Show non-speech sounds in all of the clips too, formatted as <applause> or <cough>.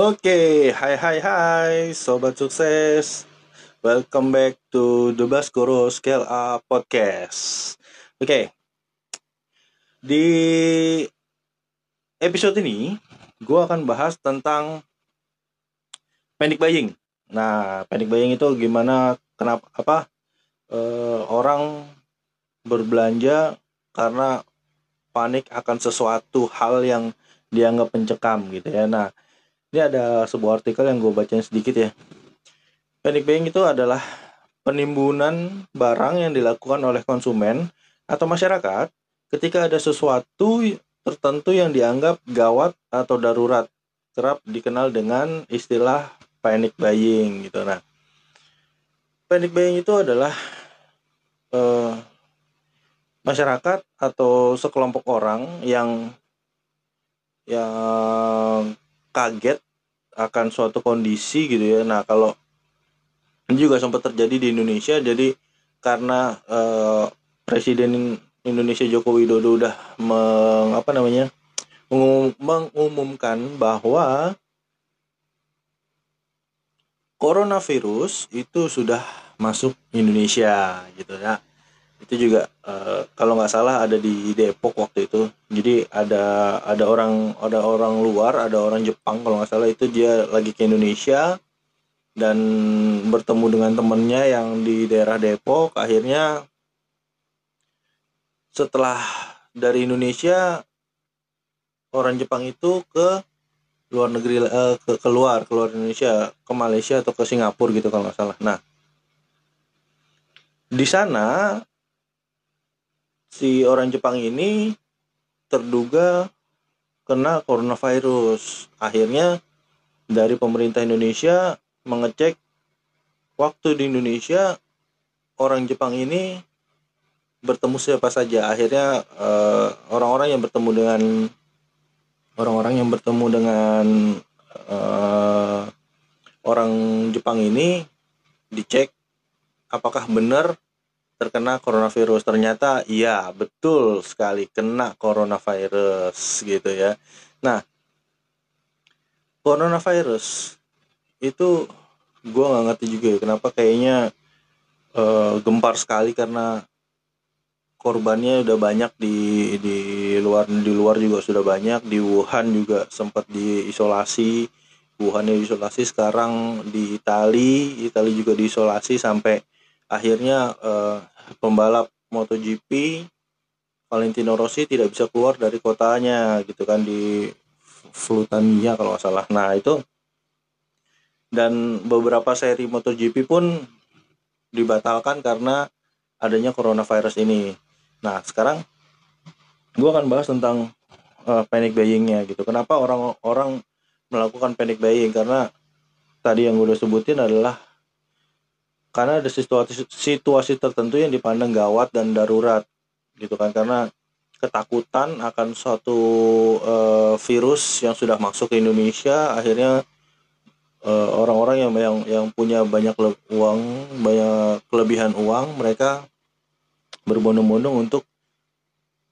Oke, hai hai hai sobat sukses. Welcome back to the Baskoro Scale Up Podcast. Oke. Di episode ini gue akan bahas tentang panic buying. Nah, panic buying itu gimana kenapa apa eh, orang berbelanja karena panik akan sesuatu hal yang dianggap mencekam gitu ya. Nah, ini ada sebuah artikel yang gue bacain sedikit ya. Panic buying itu adalah penimbunan barang yang dilakukan oleh konsumen atau masyarakat ketika ada sesuatu tertentu yang dianggap gawat atau darurat. Kerap dikenal dengan istilah panic buying gitu. Nah, panic buying itu adalah eh, masyarakat atau sekelompok orang yang yang kaget akan suatu kondisi gitu ya. Nah, kalau ini juga sempat terjadi di Indonesia jadi karena eh, Presiden Indonesia Joko Widodo udah meng, apa namanya? mengum- mengumumkan bahwa coronavirus itu sudah masuk Indonesia gitu ya. Itu juga eh, kalau nggak salah ada di Depok waktu itu. Jadi ada ada orang ada orang luar, ada orang Jepang kalau nggak salah itu dia lagi ke Indonesia dan bertemu dengan temennya yang di daerah Depok. Akhirnya setelah dari Indonesia orang Jepang itu ke luar negeri eh, ke keluar keluar Indonesia ke Malaysia atau ke Singapura gitu kalau nggak salah. Nah di sana si orang Jepang ini terduga kena coronavirus. Akhirnya dari pemerintah Indonesia mengecek waktu di Indonesia orang Jepang ini bertemu siapa saja. Akhirnya eh, orang-orang yang bertemu dengan orang-orang yang bertemu dengan eh, orang Jepang ini dicek apakah benar terkena coronavirus. Ternyata iya betul sekali kena coronavirus gitu ya. Nah coronavirus itu gua nggak ngerti juga ya kenapa kayaknya eh, gempar sekali karena korbannya udah banyak di di luar di luar juga sudah banyak. Di Wuhan juga sempat diisolasi. Wuhan diisolasi sekarang di Itali. Itali juga diisolasi sampai akhirnya eh, pembalap MotoGP Valentino Rossi tidak bisa keluar dari kotanya gitu kan di Flutania kalau nggak salah. Nah itu. Dan beberapa seri MotoGP pun dibatalkan karena adanya coronavirus ini. Nah sekarang gue akan bahas tentang eh, panic buyingnya gitu. Kenapa orang-orang melakukan panic buying? Karena tadi yang gue udah sebutin adalah karena ada situasi situasi tertentu yang dipandang gawat dan darurat gitu kan. Karena ketakutan akan suatu eh, virus yang sudah masuk ke Indonesia akhirnya eh, orang-orang yang yang yang punya banyak uang banyak kelebihan uang mereka berbondong-bondong untuk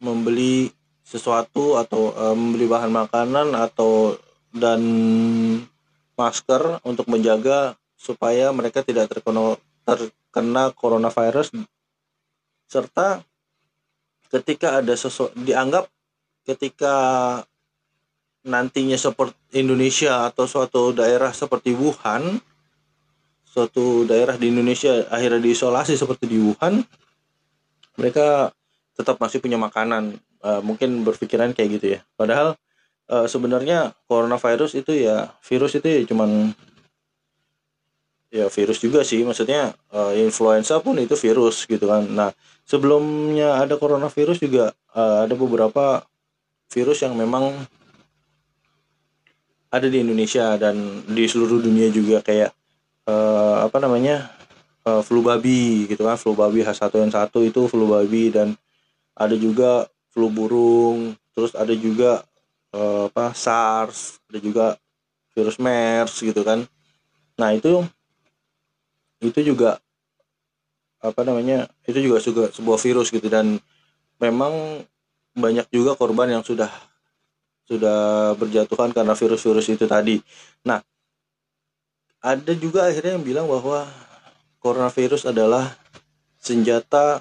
membeli sesuatu atau eh, membeli bahan makanan atau dan masker untuk menjaga supaya mereka tidak terkena terkena coronavirus serta ketika ada sesuatu dianggap ketika nantinya seperti Indonesia atau suatu daerah seperti Wuhan suatu daerah di Indonesia akhirnya diisolasi seperti di Wuhan mereka tetap masih punya makanan. Eh, mungkin berpikiran kayak gitu ya. Padahal eh, sebenarnya coronavirus itu ya virus itu ya cuman ya virus juga sih. Maksudnya eh, influenza pun itu virus gitu kan. Nah sebelumnya ada coronavirus juga eh, ada beberapa virus yang memang ada di Indonesia dan di seluruh dunia juga. Kayak eh, apa namanya eh, flu babi gitu kan. Flu babi H1N1 itu flu babi. Dan ada juga flu burung. Terus ada juga eh, apa SARS. Ada juga virus MERS gitu kan. Nah itu itu juga apa namanya itu juga juga sebuah virus gitu dan memang banyak juga korban yang sudah sudah berjatuhan karena virus-virus itu tadi. Nah, ada juga akhirnya yang bilang bahwa coronavirus adalah senjata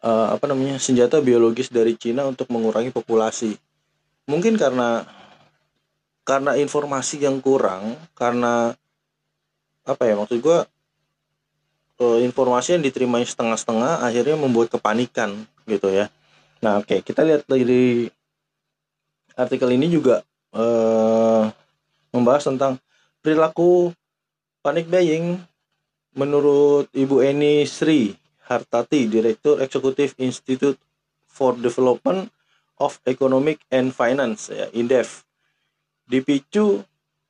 uh, apa namanya senjata biologis dari Cina untuk mengurangi populasi. Mungkin karena karena informasi yang kurang, karena apa ya maksud gue uh, informasi yang diterima setengah-setengah akhirnya membuat kepanikan gitu ya. Nah oke okay, kita lihat dari artikel ini juga uh, membahas tentang perilaku panic buying menurut Ibu Eni Sri Hartati, Direktur Eksekutif Institute for Development of Economic and Finance ya, INDEF. Dipicu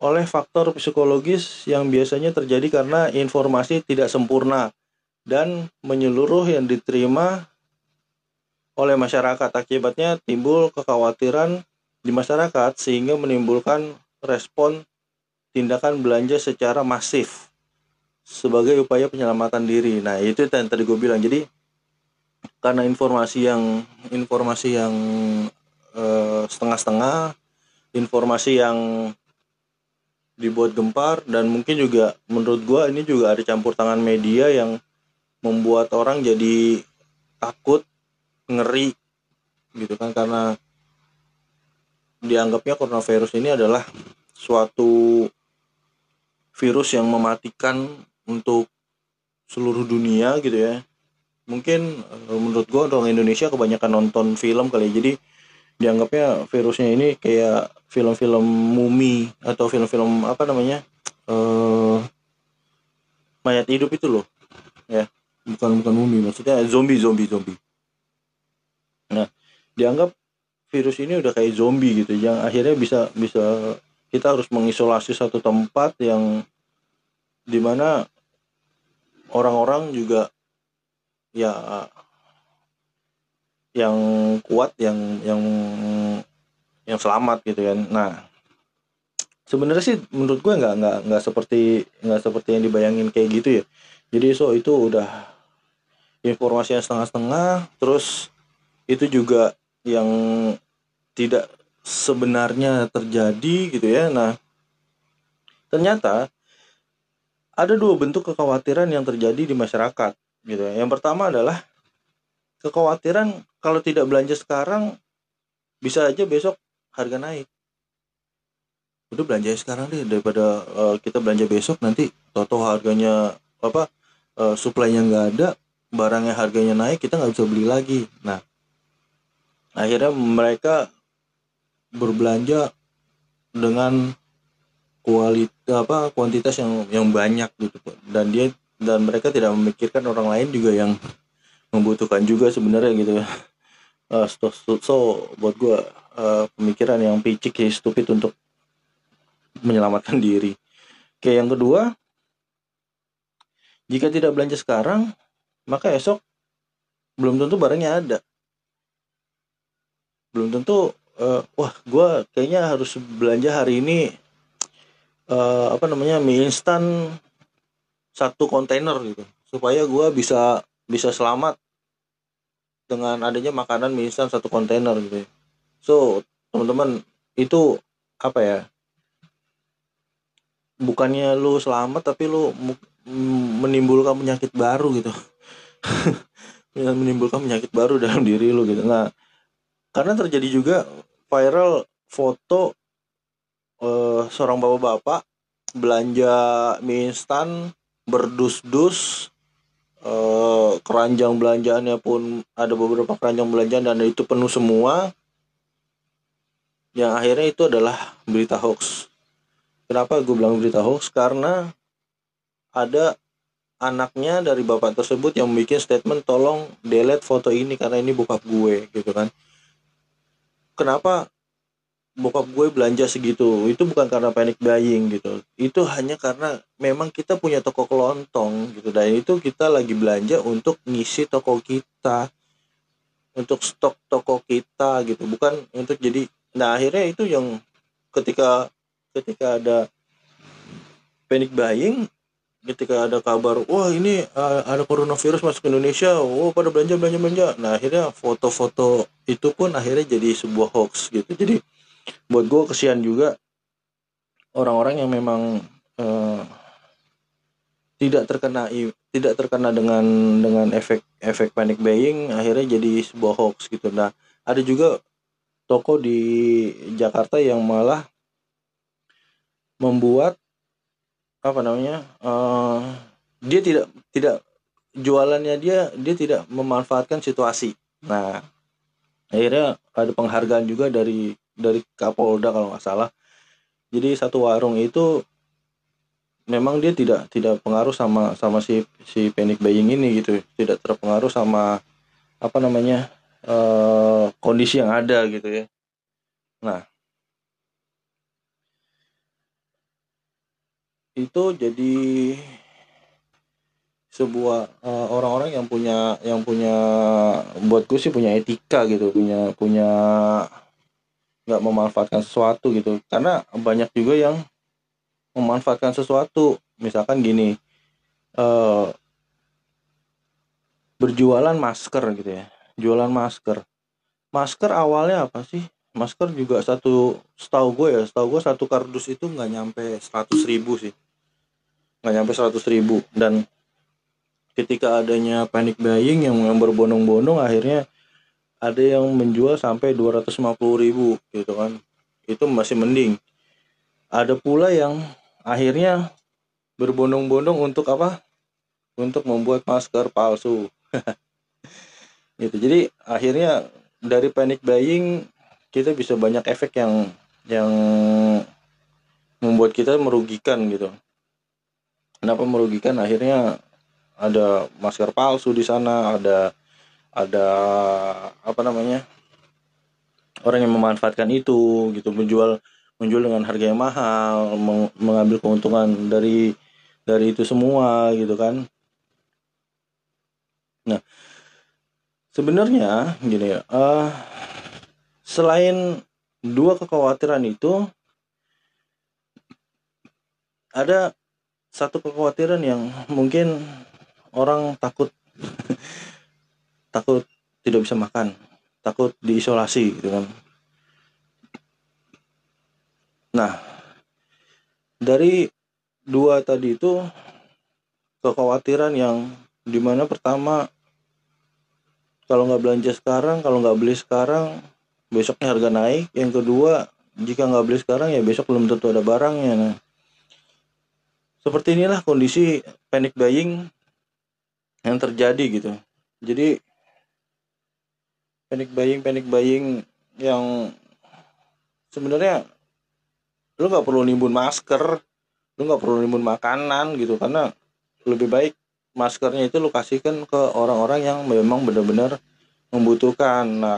oleh faktor psikologis yang biasanya terjadi karena informasi tidak sempurna dan menyeluruh yang diterima oleh masyarakat. Akibatnya timbul kekhawatiran di masyarakat sehingga menimbulkan respon tindakan belanja secara masif sebagai upaya penyelamatan diri. Nah, itu yang tadi gue bilang. Jadi karena informasi yang informasi yang uh, setengah-setengah, informasi yang dibuat gempar dan mungkin juga menurut gue ini juga ada campur tangan media yang membuat orang jadi takut, ngeri gitu kan karena dianggapnya coronavirus ini adalah suatu virus yang mematikan untuk seluruh dunia gitu ya mungkin eh, menurut gua orang Indonesia kebanyakan nonton film kali ya. jadi dianggapnya virusnya ini kayak film-film mumi atau film-film apa namanya uh, mayat hidup itu loh. Ya bukan bukan mumi maksudnya zombie zombie zombie. Nah dianggap virus ini udah kayak zombie gitu yang akhirnya bisa bisa kita harus mengisolasi satu tempat yang di mana orang-orang juga ya yang kuat yang yang yang selamat gitu kan nah sebenarnya sih menurut gue nggak nggak nggak seperti nggak seperti yang dibayangin kayak gitu ya jadi so itu udah informasi yang setengah-setengah terus itu juga yang tidak sebenarnya terjadi gitu ya. Nah, ternyata ada dua bentuk kekhawatiran yang terjadi di masyarakat gitu ya. Yang pertama adalah kekhawatiran kalau tidak belanja sekarang bisa aja besok harga naik. Udah belanja sekarang deh daripada uh, kita belanja besok nanti toto harganya apa uh, suplainya nggak ada barangnya harganya naik kita nggak bisa beli lagi. Nah akhirnya mereka berbelanja dengan kualitas apa kuantitas yang yang banyak gitu dan dia dan mereka tidak memikirkan orang lain juga yang membutuhkan juga sebenarnya gitu ya uh, <laughs> so, so, so buat gue uh, pemikiran yang picik ya stupid untuk menyelamatkan diri. Oke yang kedua jika tidak belanja sekarang maka esok belum tentu barangnya ada. Belum tentu uh, wah gue kayaknya harus belanja hari ini uh, apa namanya mie instan satu kontainer gitu. Supaya gue bisa bisa selamat dengan adanya makanan mie instan satu kontainer gitu ya. So teman-teman itu apa ya? Bukannya lu selamat tapi lu menimbulkan penyakit baru gitu. <laughs> Menimbulkan penyakit baru dalam diri lu gitu. Nah karena terjadi juga viral foto uh, seorang bapak-bapak belanja mie instan berdus-dus uh, keranjang belanjaannya pun ada beberapa keranjang belanjaan dan itu penuh semua yang akhirnya itu adalah berita hoax. Kenapa gue bilang berita hoax? Karena ada anaknya dari bapak tersebut yang bikin statement tolong delete foto ini karena ini bokap gue gitu kan. Kenapa bokap gue belanja segitu? Itu bukan karena panic buying gitu. Itu hanya karena memang kita punya toko kelontong gitu. Dan itu kita lagi belanja untuk ngisi toko kita untuk stok toko kita gitu. Bukan untuk jadi nah akhirnya itu yang ketika ketika ada panic buying ketika ada kabar wah ini uh, ada coronavirus masuk ke Indonesia oh pada belanja belanja belanja. Nah akhirnya foto-foto itu pun akhirnya jadi sebuah hoax gitu. Jadi buat gue kesian juga orang-orang yang memang uh, tidak terkena tidak terkena dengan dengan efek efek panic buying akhirnya jadi sebuah hoax gitu. Nah ada juga toko di Jakarta yang malah membuat apa namanya uh, dia tidak tidak jualannya dia dia tidak memanfaatkan situasi. Nah akhirnya ada penghargaan juga dari dari Kapolda kalau nggak salah. Jadi satu warung itu memang dia tidak tidak pengaruh sama sama si si panic buying ini gitu. Tidak terpengaruh sama apa namanya uh, kondisi yang ada gitu ya. Nah itu jadi sebuah uh, orang-orang yang punya yang punya buatku sih punya etika gitu punya punya nggak memanfaatkan sesuatu gitu. Karena banyak juga yang memanfaatkan sesuatu. Misalkan gini uh, berjualan masker gitu ya jualan masker. Masker awalnya apa sih? Masker juga satu setahu gue ya setahu gue satu kardus itu nggak nyampe seratus ribu sih. Nggak nyampe seratus ribu. Dan ketika adanya panic buying yang, yang berbondong-bondong akhirnya ada yang menjual sampai 250 ribu gitu kan. Itu masih mending. Ada pula yang akhirnya berbondong-bondong untuk apa? Untuk membuat masker palsu <laughs> gitu. Jadi akhirnya dari panic buying kita bisa banyak efek yang yang membuat kita merugikan gitu. Kenapa merugikan? Akhirnya ada masker palsu di sana ada ada apa namanya orang yang memanfaatkan itu gitu menjual menjual dengan harga yang mahal meng, mengambil keuntungan dari dari itu semua gitu kan. Nah sebenarnya gini ya uh, selain dua kekhawatiran itu ada satu kekhawatiran yang mungkin orang takut <laughs> takut tidak bisa makan takut diisolasi gitu kan. Nah dari dua tadi itu kekhawatiran yang di mana pertama kalau nggak belanja sekarang kalau nggak beli sekarang besoknya harga naik. Yang kedua jika nggak beli sekarang ya besok belum tentu ada barangnya. Nah seperti inilah kondisi panic buying yang terjadi gitu. Jadi panic buying panic buying yang sebenarnya lu nggak perlu nimbun masker lu nggak perlu nimbun makanan gitu karena lebih baik maskernya itu lu kasihkan ke orang-orang yang memang benar-benar membutuhkan. Nah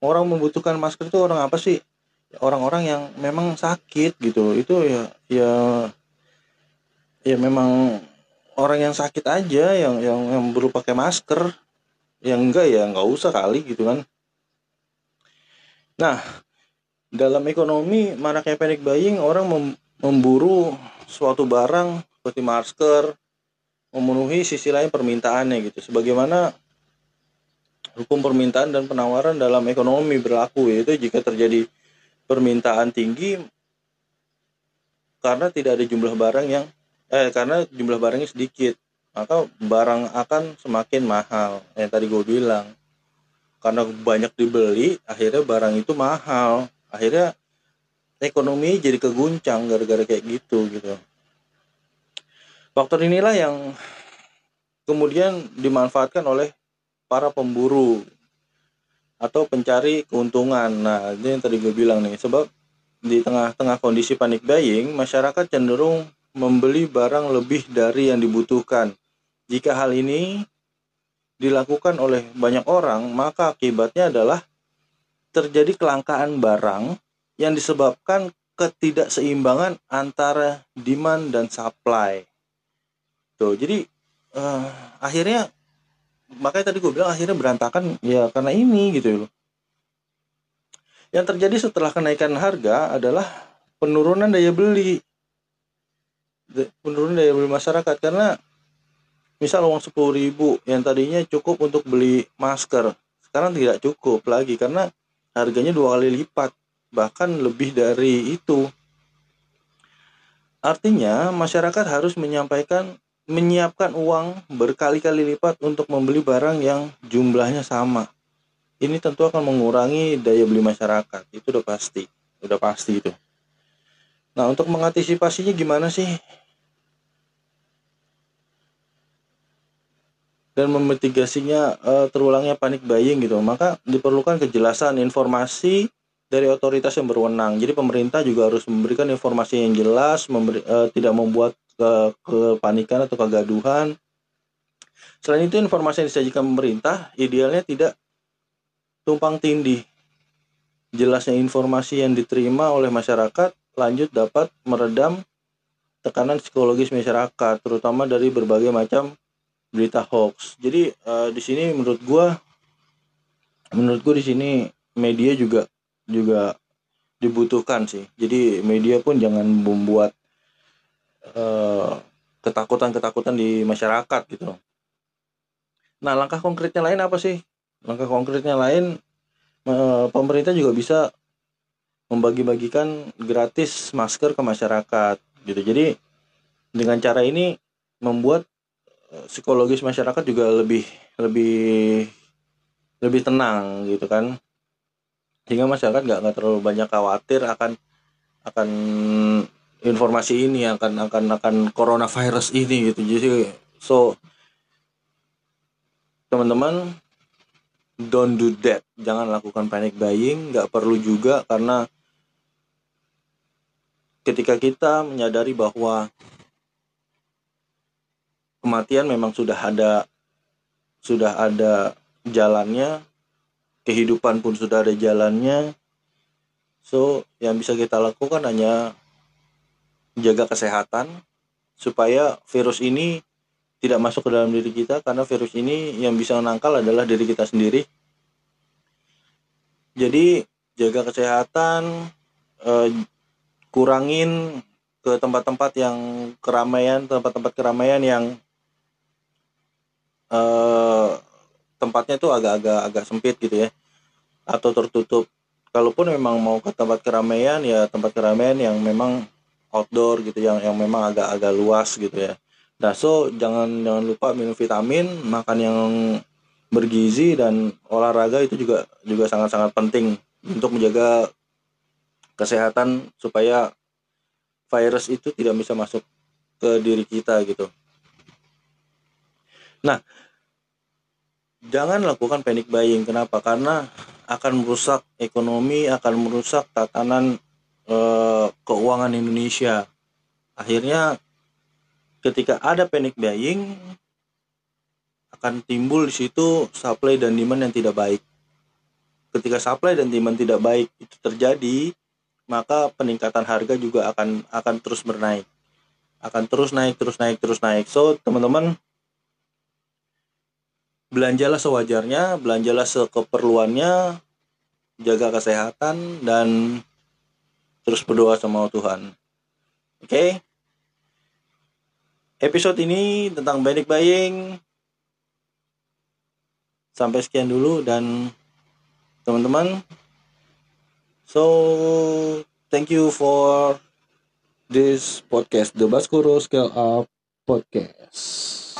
orang membutuhkan masker itu orang apa sih? Orang-orang yang memang sakit gitu. Itu ya ya ya memang orang yang sakit aja yang yang yang perlu pakai masker. Yang enggak ya nggak usah kali gitu kan. Nah dalam ekonomi mana kayak panic buying orang mem memburu suatu barang seperti masker memenuhi sisi lain permintaannya gitu. Sebagaimana hukum permintaan dan penawaran dalam ekonomi berlaku yaitu jika terjadi permintaan tinggi karena tidak ada jumlah barang yang eh karena jumlah barangnya sedikit maka barang akan semakin mahal. Yang tadi gue bilang karena banyak dibeli akhirnya barang itu mahal. Akhirnya ekonomi jadi keguncang gara-gara kayak gitu gitu faktor inilah yang kemudian dimanfaatkan oleh para pemburu atau pencari keuntungan nah ini yang tadi gue bilang nih sebab di tengah-tengah kondisi panik buying masyarakat cenderung membeli barang lebih dari yang dibutuhkan. Jika hal ini dilakukan oleh banyak orang, maka akibatnya adalah terjadi kelangkaan barang yang disebabkan ketidakseimbangan antara demand dan supply. Tuh, jadi uh, akhirnya makanya tadi gue bilang akhirnya berantakan ya karena ini gitu. Loh. Yang terjadi setelah kenaikan harga adalah penurunan daya beli. Menurun daya beli masyarakat. Karena misal uang sepuluh ribu yang tadinya cukup untuk beli masker sekarang tidak cukup lagi karena harganya dua kali lipat bahkan lebih dari itu. Artinya masyarakat harus menyampaikan menyiapkan uang berkali-kali lipat untuk membeli barang yang jumlahnya sama ini tentu akan mengurangi daya beli masyarakat itu udah pasti udah pasti itu Nah, untuk mengantisipasinya gimana sih? Dan memitigasinya uh, terulangnya panik buying gitu. Maka diperlukan kejelasan informasi dari otoritas yang berwenang. Jadi pemerintah juga harus memberikan informasi yang jelas, memberi, uh, tidak membuat uh, kepanikan atau kegaduhan. Selain itu informasi yang disajikan pemerintah idealnya tidak tumpang tindih. Jelasnya informasi yang diterima oleh masyarakat lanjut dapat meredam tekanan psikologis masyarakat, terutama dari berbagai macam berita hoax. Jadi uh, di sini menurut gua, menurut gua di sini media juga juga dibutuhkan sih. Jadi media pun jangan membuat ketakutan ketakutan-ketakutan di masyarakat gitu. Nah langkah konkretnya lain apa sih? Langkah konkretnya lain pemerintah juga bisa membagi-bagikan gratis masker ke masyarakat gitu. Jadi dengan cara ini membuat eh, psikologis masyarakat juga lebih lebih lebih tenang gitu kan sehingga masyarakat nggak nggak terlalu banyak khawatir akan akan informasi ini akan akan akan coronavirus ini gitu. Jadi so teman-teman don't do that. Jangan lakukan panic buying. Nggak perlu juga karena ketika kita menyadari bahwa kematian memang sudah ada sudah ada jalannya kehidupan pun sudah ada jalannya. So yang bisa kita lakukan hanya jaga kesehatan supaya virus ini tidak masuk ke dalam diri kita karena virus ini yang bisa menangkal adalah diri kita sendiri. Jadi jaga kesehatan eh, kurangin ke tempat-tempat yang keramaian tempat-tempat keramaian yang uh, tempatnya itu agak-agak agak sempit gitu ya. Atau tertutup. Kalaupun memang mau ke tempat keramaian ya tempat keramaian yang memang outdoor gitu yang yang memang agak-agak luas gitu ya. Nah so jangan jangan lupa minum vitamin makan yang bergizi dan olahraga itu juga juga sangat-sangat penting untuk menjaga kesehatan supaya virus itu tidak bisa masuk ke diri kita gitu. Nah, jangan lakukan panic buying. Kenapa? Karena akan merusak ekonomi, akan merusak tatanan e, keuangan Indonesia. Akhirnya ketika ada panic buying akan timbul di situ supply dan demand yang tidak baik. Ketika supply dan demand tidak baik itu terjadi, maka peningkatan harga juga akan akan terus bernaik akan terus naik terus naik terus naik so teman-teman belanjalah sewajarnya belanjalah sekeperluannya jaga kesehatan dan terus berdoa sama Tuhan oke okay? episode ini tentang panic buying sampai sekian dulu dan teman-teman So thank you for this podcast, the Baskoro Scale Up Podcast.